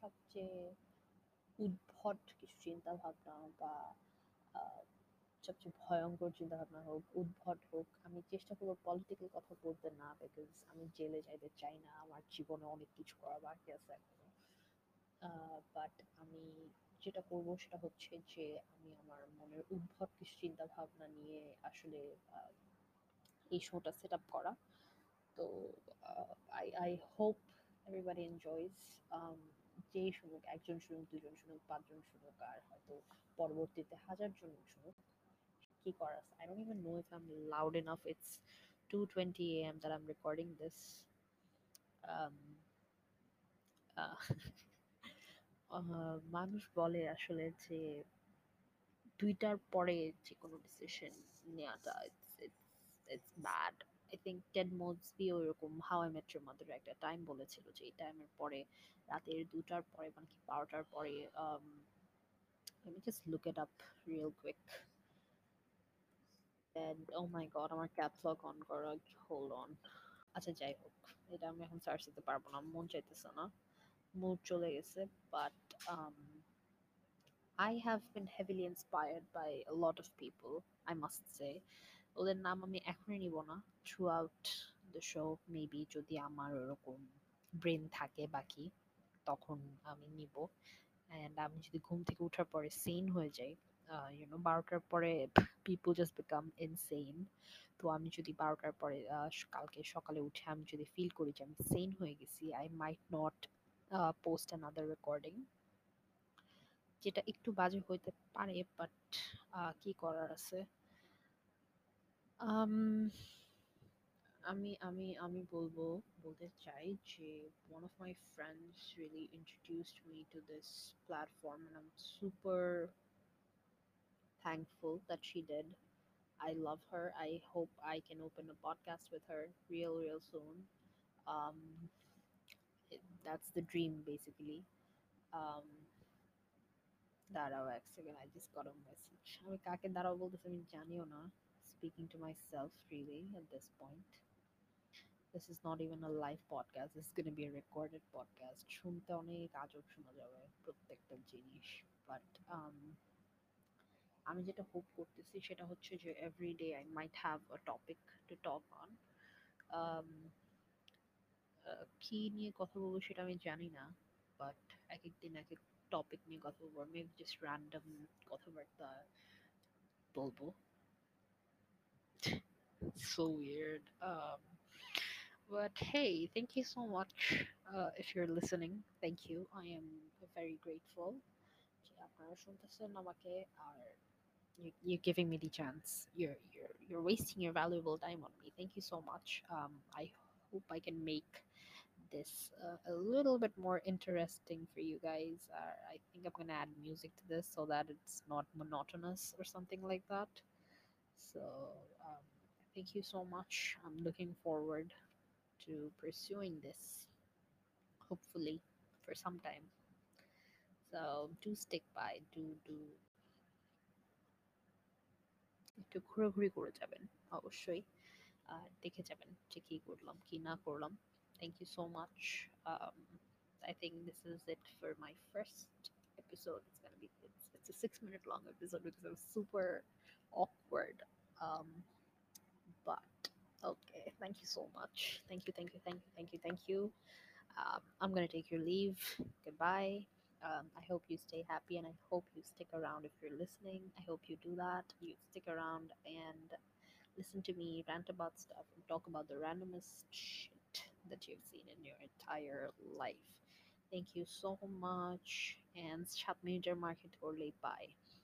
সবচেয়ে উদ্ভট কিছু চিন্তা ভাবনা বা সবচেয়ে ভয়ঙ্কর চিন্তা ভাবনা হোক, উদ্ভট হোক, আমি চেষ্টা করব পলিটিক্যাল কথা বলতে না বিকজ আমি জেলে যাইতে চাই না, আমার জীবনে অনেক কিছু করা বাকি আছে এখনও। বাট আমি যেটা করব সেটা হচ্ছে যে, আমি আমার মনের উদ্ভট কিছু চিন্তা ভাবনা নিয়ে আসলে এই শোটা সেট আপ করা। তো I I hope everybody enjoys যেই শুনুক একজন শুনুক দুজন শুনুক পাঁচজন শুনুক আর হয়তো পরবর্তীতে হাজার জন শুনুক কি করার I don't even know if I am loud enough it's two twenty A M that I am recording this মানুষ বলে আসলে যে দুইটার পরে যে কোনো ডিসিশন নেওয়াটা it's it's it's bad I think Ted Mosby ওরকম how I met your mother একটা টাইম বলেছিল যে এই টাইমের পরে রাতের দুটার পরে মানে কি বারোটার পরে um, let me just look it up real quick. And oh my আমার ক্যাপস লক অন করা হোল্ড অন আচ্ছা যাই হোক এটা আমি এখন সার্চ দিতে পারব না মন চাইতেছে না মুড চলে গেছে but I have been heavily inspired by a lot of people, I must say. ওদের নাম আমি এখনই নিব না। Throughout the show maybe যদি আমার ওরকম ব্রেন থাকে বাকি, তখন আমি নিব। অ্যান্ড আমি যদি ঘুম থেকে ওঠার পরে সেন হয়ে যাই ইউনো বারোটার পরে পিপল জাস্ট বিকাম ইনসেইন তো আমি যদি বারোটার পরে কালকে সকালে উঠে আমি যদি ফিল করি যে আমি সেন হয়ে গেছি I might not post another recording যেটা একটু বাজে হইতে পারে বাট কি করার আছে? আম, আমি আমি আমি বলবো বলতে চাই যে one of my friends really introduced me to this platform and I'm super thankful that she did. I love her. I hope I can open a podcast with her real real soon. Um, it, that's the dream basically. Um, দাঁড়াও এক second I just got a message আমি কাকে দাঁড়াও বলতেছি আমি জানিও না speaking to my self really at this point this is not even a live podcast this is going to be a recorded podcast শুনতে অনেক আজব শোনা যাবে প্রত্যেকটা জিনিস বাট আমি যেটা হোপ করতেছি সেটা হচ্ছে যে every day I might have a topic to talk on কি নিয়ে কথা বলবো সেটা আমি জানি না বাট এক এক দিন এক এক টপিক নিয়ে কথা বলবো মেবি জাস্ট র্যান্ডম কথাবার্তা বলবো so weird um but hey thank you so much uh, if you're listening thank you i am very grateful যে আপনারা শুনতেছেন আমাকে আর you, you're giving me the chance you're you're you're wasting your valuable time on me thank you so much um i hope i can make this uh, a little bit more interesting for you guys uh, i think i'm gonna add music to this so that it's not monotonous or something like that so um, thank you so much i'm looking forward to pursuing this hopefully for some time so do stick by do do একটু ঘোরাঘুরি করে যাবেন অবশ্যই আর দেখে যাবেন যে কি করলাম কি না করলাম thank you so much um, i think this is it for my first episode it's gonna be it's, it's a six minute long episode because it was super awkward um, but okay thank you so much thank you thank you thank you thank you thank you um, i'm gonna take your leave goodbye um, I hope you stay happy and I hope you stick around if you're listening. I hope you do that. You stick around and listen to me rant about stuff and talk about the randomest shit that you've seen in your entire life. Thank you so much and chat major market or late bye.